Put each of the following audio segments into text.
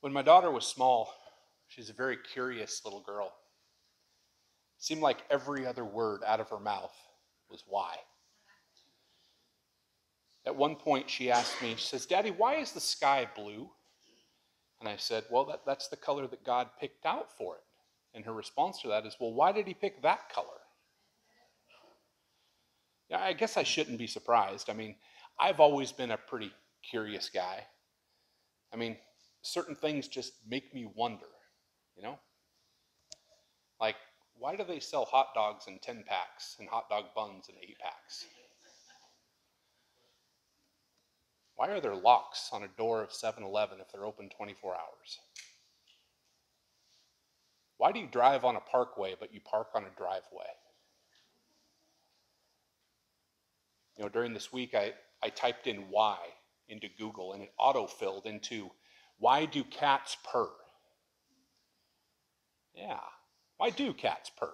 When my daughter was small, she's a very curious little girl. It seemed like every other word out of her mouth was why. At one point, she asked me, she says, Daddy, why is the sky blue? And I said, Well, that, that's the color that God picked out for it. And her response to that is, Well, why did he pick that color? Yeah, I guess I shouldn't be surprised. I mean, I've always been a pretty curious guy. I mean, certain things just make me wonder, you know? Like, why do they sell hot dogs in 10 packs and hot dog buns in 8 packs? Why are there locks on a door of 7 Eleven if they're open 24 hours? Why do you drive on a parkway but you park on a driveway? You know, during this week, I, I typed in why into Google and it auto filled into why do cats purr? Yeah, why do cats purr?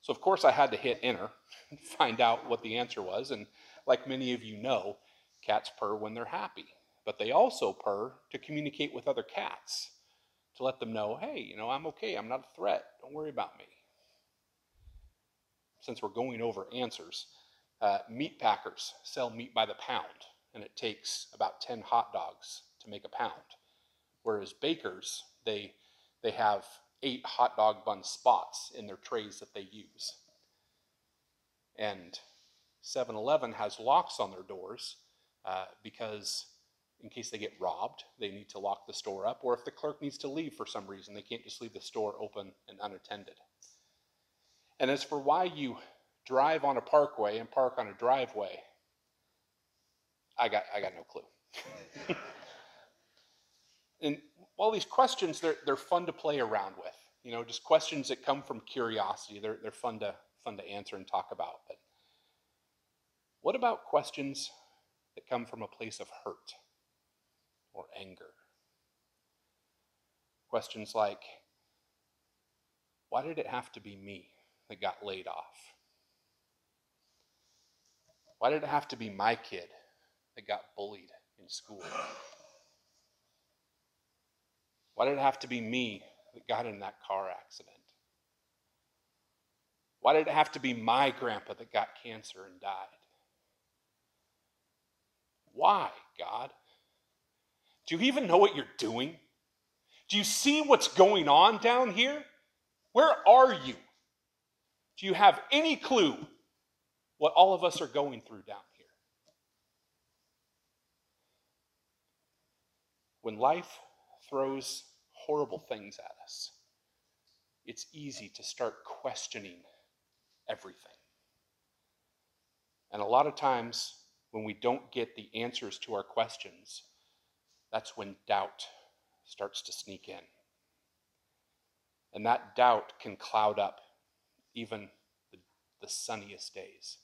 So, of course, I had to hit enter and find out what the answer was. And like many of you know, cats purr when they're happy, but they also purr to communicate with other cats to let them know, hey, you know, I'm okay, I'm not a threat, don't worry about me. Since we're going over answers, uh, meat packers sell meat by the pound, and it takes about 10 hot dogs to make a pound. Whereas bakers, they, they have eight hot dog bun spots in their trays that they use. And 7 Eleven has locks on their doors uh, because, in case they get robbed, they need to lock the store up, or if the clerk needs to leave for some reason, they can't just leave the store open and unattended. And as for why you drive on a parkway and park on a driveway, I got, I got no clue. and all these questions, they're, they're fun to play around with. You know, just questions that come from curiosity. They're, they're fun, to, fun to answer and talk about. But what about questions that come from a place of hurt or anger? Questions like, why did it have to be me that got laid off? Why did it have to be my kid that got bullied in school? Why did it have to be me that got in that car accident? Why did it have to be my grandpa that got cancer and died? Why, God? Do you even know what you're doing? Do you see what's going on down here? Where are you? Do you have any clue what all of us are going through down here? When life throws horrible things at us, it's easy to start questioning everything. And a lot of times, when we don't get the answers to our questions, that's when doubt starts to sneak in. And that doubt can cloud up even the, the sunniest days.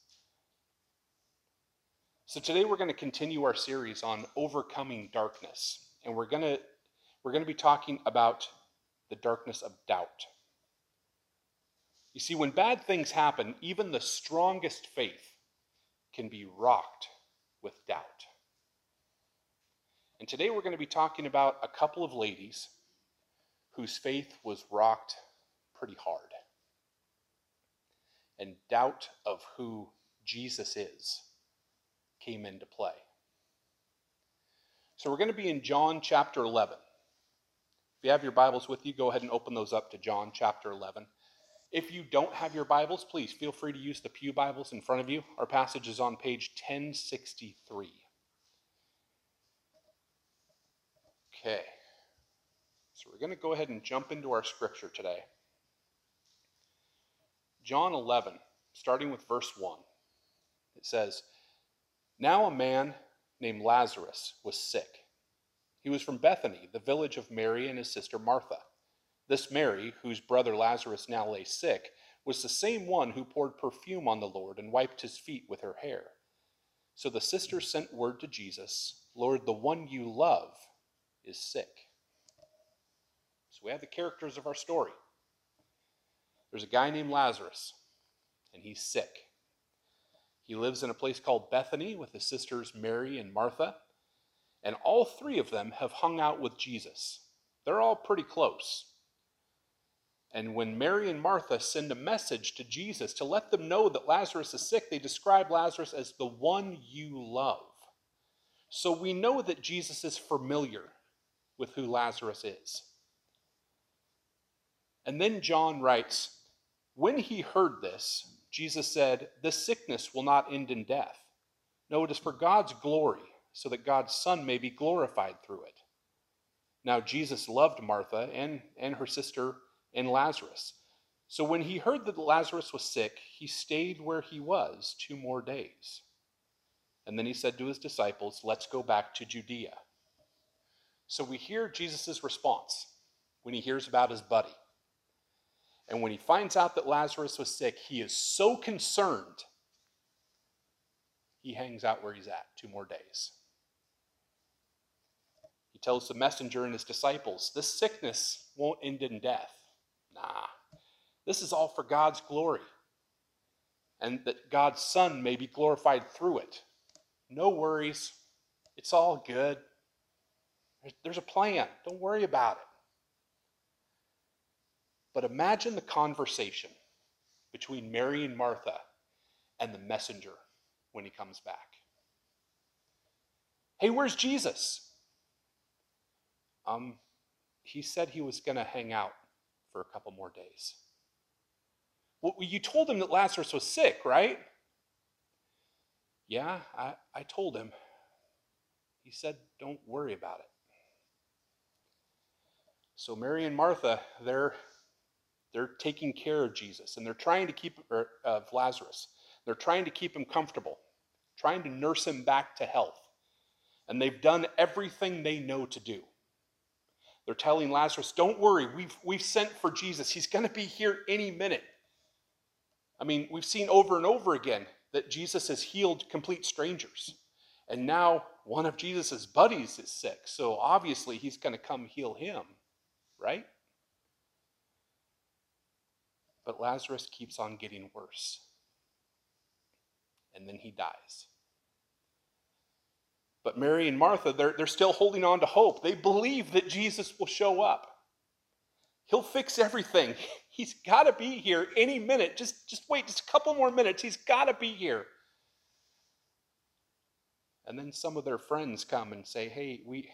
So today we're going to continue our series on overcoming darkness, and we're going to we're going to be talking about the darkness of doubt. You see, when bad things happen, even the strongest faith can be rocked with doubt. And today we're going to be talking about a couple of ladies whose faith was rocked pretty hard. And doubt of who Jesus is came into play. So we're going to be in John chapter 11. If you have your Bibles with you, go ahead and open those up to John chapter 11. If you don't have your Bibles, please feel free to use the Pew Bibles in front of you. Our passage is on page 1063. Okay. So we're going to go ahead and jump into our scripture today. John 11, starting with verse 1. It says, Now a man named Lazarus was sick. He was from Bethany, the village of Mary and his sister Martha. This Mary, whose brother Lazarus now lay sick, was the same one who poured perfume on the Lord and wiped his feet with her hair. So the sisters sent word to Jesus Lord, the one you love is sick. So we have the characters of our story. There's a guy named Lazarus, and he's sick. He lives in a place called Bethany with his sisters Mary and Martha. And all three of them have hung out with Jesus. They're all pretty close. And when Mary and Martha send a message to Jesus to let them know that Lazarus is sick, they describe Lazarus as the one you love. So we know that Jesus is familiar with who Lazarus is. And then John writes When he heard this, Jesus said, This sickness will not end in death. No, it is for God's glory, so that God's Son may be glorified through it. Now, Jesus loved Martha and, and her sister and Lazarus. So when he heard that Lazarus was sick, he stayed where he was two more days. And then he said to his disciples, Let's go back to Judea. So we hear Jesus' response when he hears about his buddy. And when he finds out that Lazarus was sick, he is so concerned, he hangs out where he's at two more days. Tells the messenger and his disciples, This sickness won't end in death. Nah, this is all for God's glory, and that God's Son may be glorified through it. No worries, it's all good. There's a plan, don't worry about it. But imagine the conversation between Mary and Martha and the messenger when he comes back. Hey, where's Jesus? Um, he said he was going to hang out for a couple more days. Well, you told him that Lazarus was sick, right? Yeah, I, I told him. He said, don't worry about it. So Mary and Martha, they're they're taking care of Jesus and they're trying to keep or, of Lazarus. They're trying to keep him comfortable, trying to nurse him back to health. And they've done everything they know to do. They're telling Lazarus, Don't worry, we've, we've sent for Jesus. He's going to be here any minute. I mean, we've seen over and over again that Jesus has healed complete strangers. And now one of Jesus' buddies is sick. So obviously he's going to come heal him, right? But Lazarus keeps on getting worse. And then he dies. But Mary and Martha, they're, they're still holding on to hope. They believe that Jesus will show up. He'll fix everything. He's got to be here any minute. Just, just wait just a couple more minutes. He's got to be here. And then some of their friends come and say, hey, we,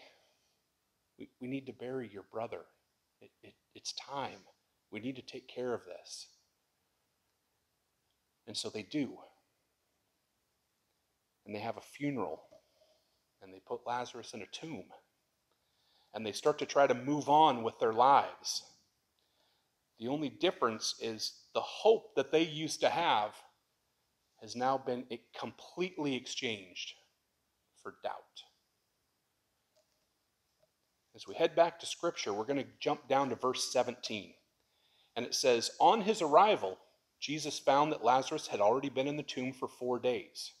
we, we need to bury your brother. It, it, it's time. We need to take care of this. And so they do. And they have a funeral and they put Lazarus in a tomb and they start to try to move on with their lives. The only difference is the hope that they used to have has now been completely exchanged for doubt. As we head back to Scripture, we're going to jump down to verse 17. And it says, On his arrival, Jesus found that Lazarus had already been in the tomb for four days.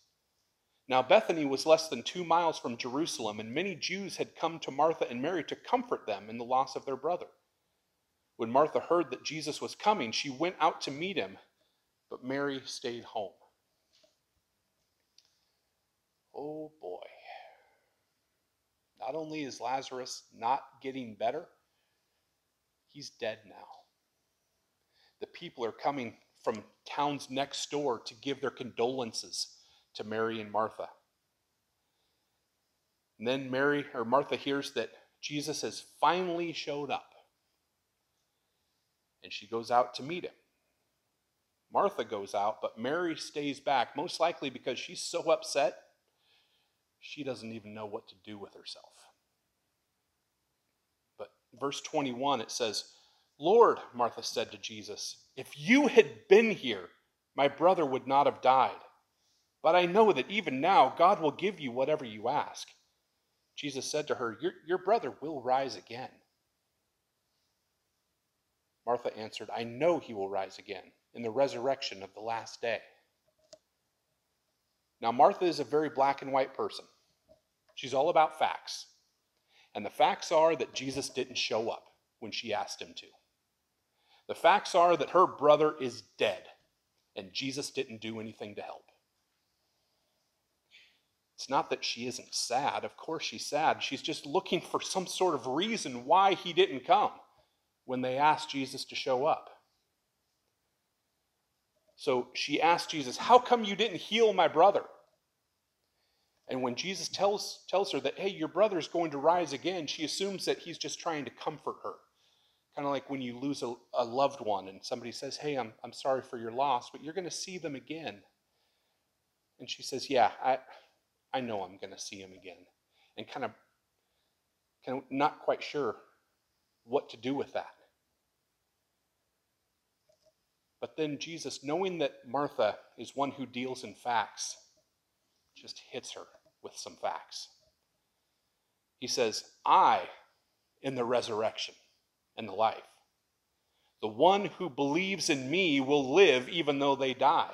Now, Bethany was less than two miles from Jerusalem, and many Jews had come to Martha and Mary to comfort them in the loss of their brother. When Martha heard that Jesus was coming, she went out to meet him, but Mary stayed home. Oh boy. Not only is Lazarus not getting better, he's dead now. The people are coming from towns next door to give their condolences to Mary and Martha. And then Mary or Martha hears that Jesus has finally showed up. And she goes out to meet him. Martha goes out, but Mary stays back, most likely because she's so upset, she doesn't even know what to do with herself. But verse 21, it says, Lord, Martha said to Jesus, if you had been here, my brother would not have died. But I know that even now God will give you whatever you ask. Jesus said to her, Your, your brother will rise again. Martha answered, I know he will rise again in the resurrection of the last day. Now, Martha is a very black and white person. She's all about facts. And the facts are that Jesus didn't show up when she asked him to. The facts are that her brother is dead, and Jesus didn't do anything to help. It's not that she isn't sad. Of course she's sad. She's just looking for some sort of reason why he didn't come when they asked Jesus to show up. So she asked Jesus, How come you didn't heal my brother? And when Jesus tells, tells her that, hey, your brother's going to rise again, she assumes that he's just trying to comfort her. Kind of like when you lose a, a loved one and somebody says, hey, I'm, I'm sorry for your loss, but you're going to see them again. And she says, yeah, I, I know I'm going to see him again. And kind of, kind of not quite sure what to do with that. But then Jesus, knowing that Martha is one who deals in facts, just hits her with some facts. He says, I in the resurrection and the life. The one who believes in me will live even though they die.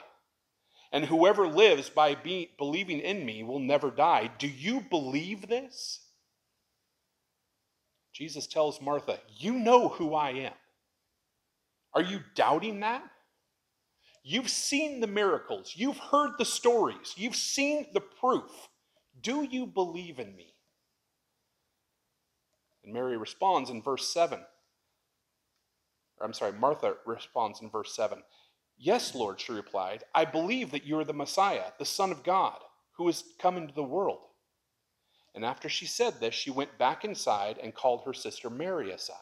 And whoever lives by be, believing in me will never die. Do you believe this? Jesus tells Martha, You know who I am. Are you doubting that? You've seen the miracles, you've heard the stories, you've seen the proof. Do you believe in me? And Mary responds in verse 7. Or I'm sorry, Martha responds in verse 7. Yes, Lord, she replied, I believe that you are the Messiah, the Son of God, who has come into the world. And after she said this, she went back inside and called her sister Mary aside.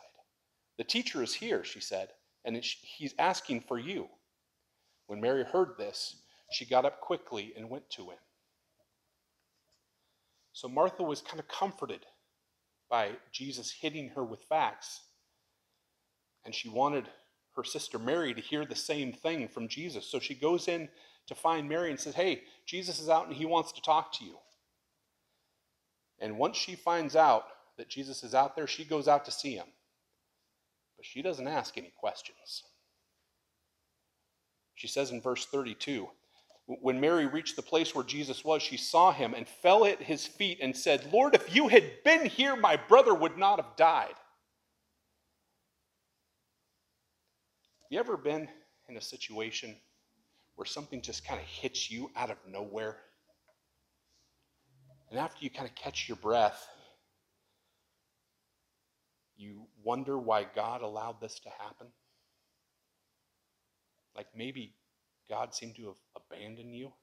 The teacher is here, she said, and he's asking for you. When Mary heard this, she got up quickly and went to him. So Martha was kind of comforted by Jesus hitting her with facts. And she wanted her sister Mary to hear the same thing from Jesus. So she goes in to find Mary and says, Hey, Jesus is out and he wants to talk to you. And once she finds out that Jesus is out there, she goes out to see him. But she doesn't ask any questions. She says in verse 32 When Mary reached the place where Jesus was, she saw him and fell at his feet and said, Lord, if you had been here, my brother would not have died. You ever been in a situation where something just kind of hits you out of nowhere? And after you kind of catch your breath, you wonder why God allowed this to happen? Like maybe God seemed to have abandoned you.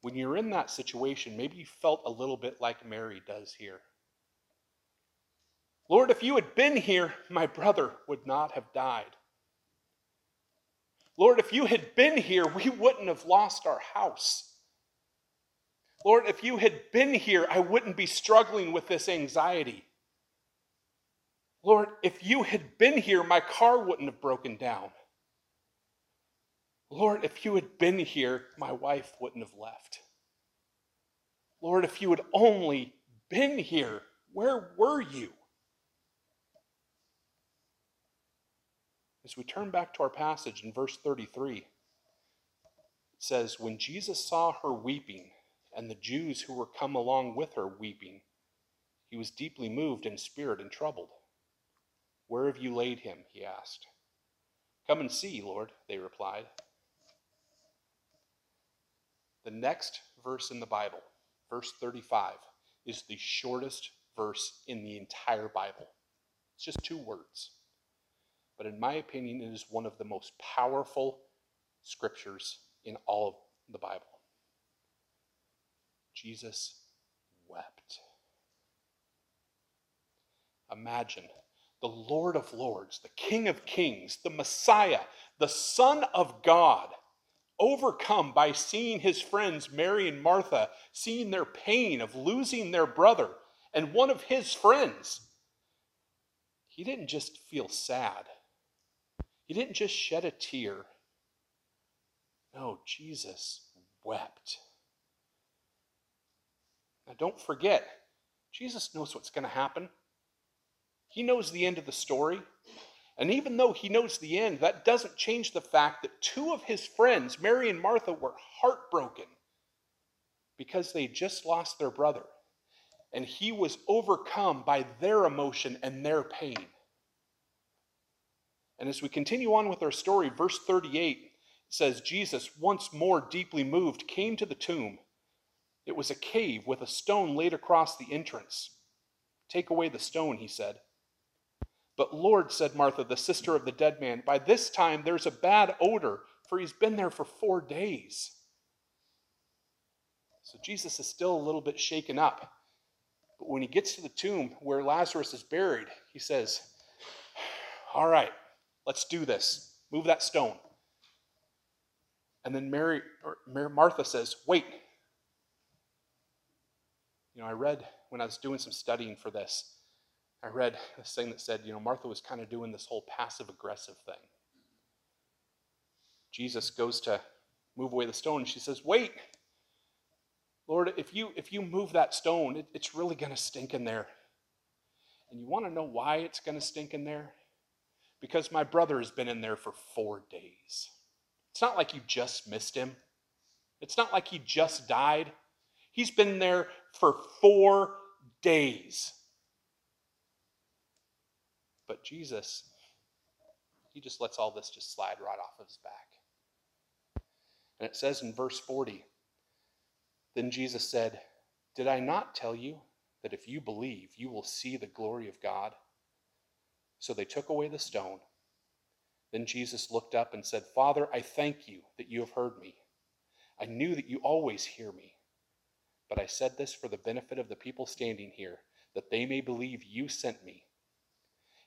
When you're in that situation, maybe you felt a little bit like Mary does here. Lord, if you had been here, my brother would not have died. Lord, if you had been here, we wouldn't have lost our house. Lord, if you had been here, I wouldn't be struggling with this anxiety. Lord, if you had been here, my car wouldn't have broken down. Lord, if you had been here, my wife wouldn't have left. Lord, if you had only been here, where were you? As we turn back to our passage in verse 33, it says, When Jesus saw her weeping, and the Jews who were come along with her weeping, he was deeply moved in spirit and troubled. Where have you laid him? he asked. Come and see, Lord, they replied. The next verse in the Bible, verse 35, is the shortest verse in the entire Bible. It's just two words. But in my opinion, it is one of the most powerful scriptures in all of the Bible. Jesus wept. Imagine the Lord of Lords, the King of Kings, the Messiah, the Son of God, overcome by seeing his friends, Mary and Martha, seeing their pain of losing their brother and one of his friends. He didn't just feel sad, he didn't just shed a tear. No, Jesus wept. Now, don't forget, Jesus knows what's going to happen. He knows the end of the story. And even though he knows the end, that doesn't change the fact that two of his friends, Mary and Martha, were heartbroken because they just lost their brother. And he was overcome by their emotion and their pain. And as we continue on with our story, verse 38 says Jesus, once more deeply moved, came to the tomb. It was a cave with a stone laid across the entrance. Take away the stone, he said. But Lord, said Martha, the sister of the dead man, by this time there's a bad odor, for he's been there for four days. So Jesus is still a little bit shaken up. But when he gets to the tomb where Lazarus is buried, he says, All right, let's do this. Move that stone. And then Mary Mary, Martha says, Wait. You know, I read when I was doing some studying for this, I read this thing that said, you know, Martha was kind of doing this whole passive aggressive thing. Jesus goes to move away the stone, and she says, Wait. Lord, if you if you move that stone, it, it's really going to stink in there. And you want to know why it's going to stink in there? Because my brother has been in there for four days. It's not like you just missed him. It's not like he just died. He's been there for four days. But Jesus, he just lets all this just slide right off of his back. And it says in verse 40 Then Jesus said, Did I not tell you that if you believe, you will see the glory of God? So they took away the stone. Then Jesus looked up and said, Father, I thank you that you have heard me. I knew that you always hear me. But I said this for the benefit of the people standing here, that they may believe you sent me.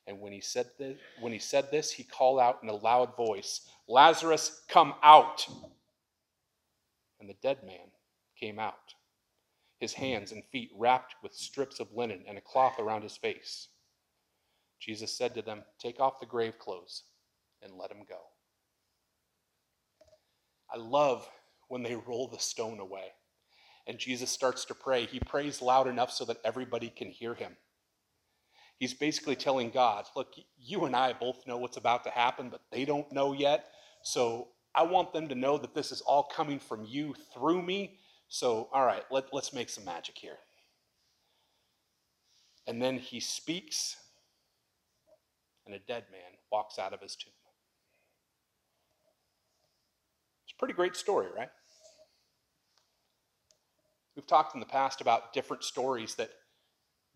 And when he said this, when he said this, he called out in a loud voice, Lazarus, come out. And the dead man came out, his hands and feet wrapped with strips of linen and a cloth around his face. Jesus said to them, Take off the grave clothes and let him go. I love when they roll the stone away and Jesus starts to pray. He prays loud enough so that everybody can hear him. He's basically telling God, Look, you and I both know what's about to happen, but they don't know yet. So I want them to know that this is all coming from you through me. So, all right, let, let's make some magic here. And then he speaks, and a dead man walks out of his tomb. It's a pretty great story, right? We've talked in the past about different stories that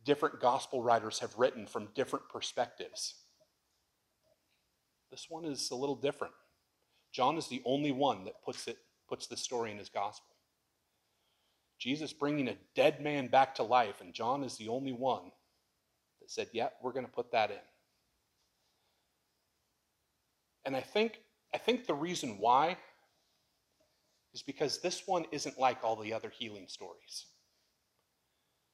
different gospel writers have written from different perspectives. This one is a little different. John is the only one that puts it puts the story in his gospel. Jesus bringing a dead man back to life, and John is the only one that said, "Yeah, we're going to put that in." And I think I think the reason why is because this one isn't like all the other healing stories.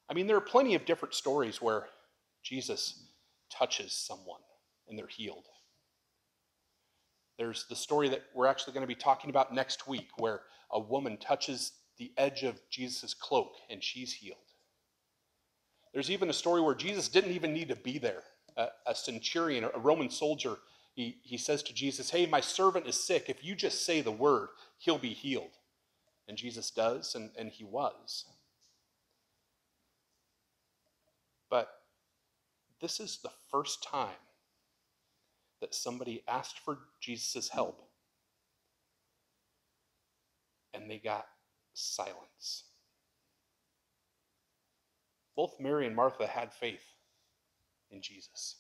I mean, there are plenty of different stories where Jesus touches someone and they're healed. There's the story that we're actually going to be talking about next week where a woman touches the edge of Jesus' cloak and she's healed. There's even a story where Jesus didn't even need to be there. A, a centurion, a Roman soldier, he, he says to Jesus, Hey, my servant is sick. If you just say the word, he'll be healed. And Jesus does, and, and he was. But this is the first time that somebody asked for Jesus' help and they got silence. Both Mary and Martha had faith in Jesus.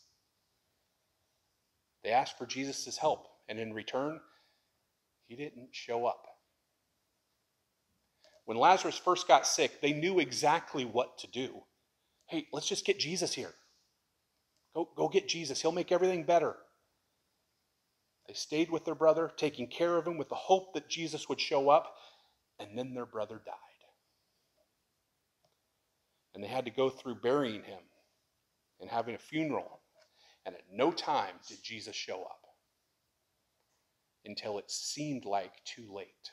They asked for Jesus' help, and in return, he didn't show up. When Lazarus first got sick, they knew exactly what to do. Hey, let's just get Jesus here. Go, go get Jesus. He'll make everything better. They stayed with their brother, taking care of him with the hope that Jesus would show up, and then their brother died. And they had to go through burying him and having a funeral and at no time did Jesus show up until it seemed like too late.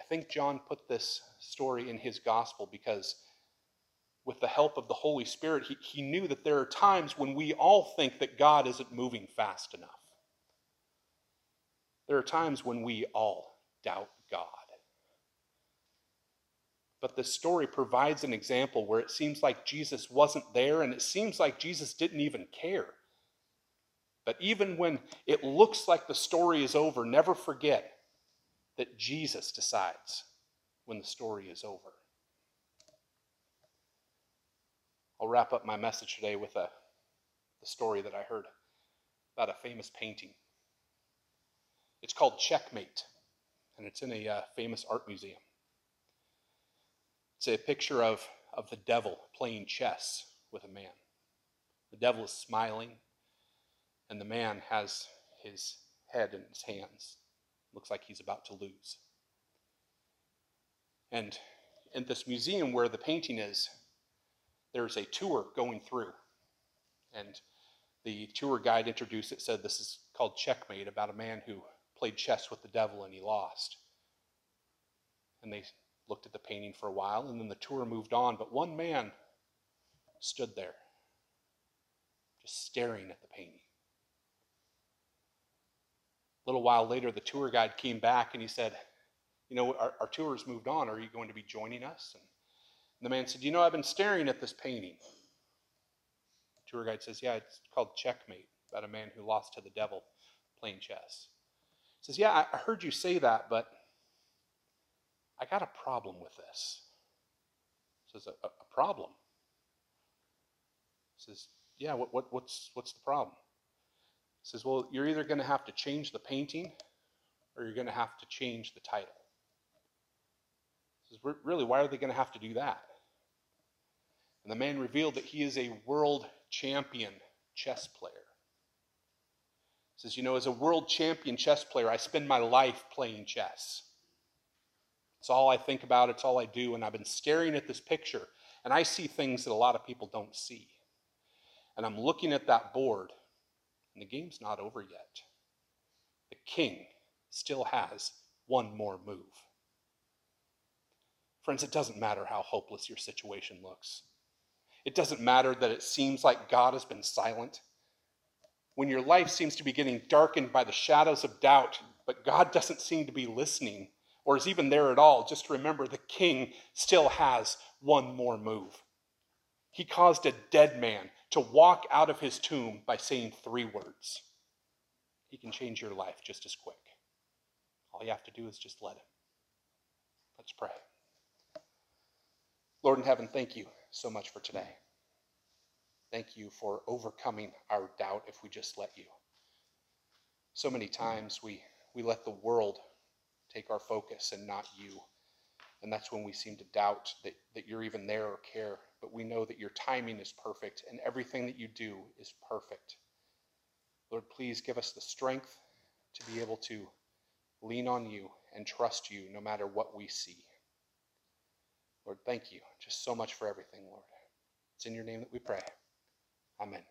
I think John put this story in his gospel because, with the help of the Holy Spirit, he, he knew that there are times when we all think that God isn't moving fast enough. There are times when we all doubt God. But this story provides an example where it seems like Jesus wasn't there and it seems like Jesus didn't even care. But even when it looks like the story is over, never forget that Jesus decides when the story is over. I'll wrap up my message today with a, the story that I heard about a famous painting. It's called Checkmate, and it's in a uh, famous art museum. It's a picture of, of the devil playing chess with a man. The devil is smiling, and the man has his head in his hands. Looks like he's about to lose. And in this museum where the painting is, there's a tour going through. And the tour guide introduced it, said this is called Checkmate, about a man who played chess with the devil and he lost. And they looked at the painting for a while, and then the tour moved on. But one man stood there, just staring at the painting. A little while later, the tour guide came back and he said, You know, our, our tour has moved on. Are you going to be joining us? And the man said, You know, I've been staring at this painting. The tour guide says, Yeah, it's called Checkmate, about a man who lost to the devil playing chess. He says, Yeah, I heard you say that, but I got a problem with this. He says, A, a problem? He says, Yeah, what, what, what's, what's the problem? He says, Well, you're either going to have to change the painting or you're going to have to change the title. He says, Really, why are they going to have to do that? And the man revealed that he is a world champion chess player. He says, You know, as a world champion chess player, I spend my life playing chess. It's all I think about, it's all I do. And I've been staring at this picture, and I see things that a lot of people don't see. And I'm looking at that board, and the game's not over yet. The king still has one more move. Friends, it doesn't matter how hopeless your situation looks. It doesn't matter that it seems like God has been silent. When your life seems to be getting darkened by the shadows of doubt, but God doesn't seem to be listening or is even there at all, just remember the king still has one more move. He caused a dead man to walk out of his tomb by saying three words. He can change your life just as quick. All you have to do is just let him. Let's pray. Lord in heaven, thank you so much for today. Thank you for overcoming our doubt if we just let you. So many times we, we let the world take our focus and not you. And that's when we seem to doubt that, that you're even there or care. But we know that your timing is perfect and everything that you do is perfect. Lord, please give us the strength to be able to lean on you and trust you no matter what we see. Lord, thank you just so much for everything, Lord. It's in your name that we pray. Amen.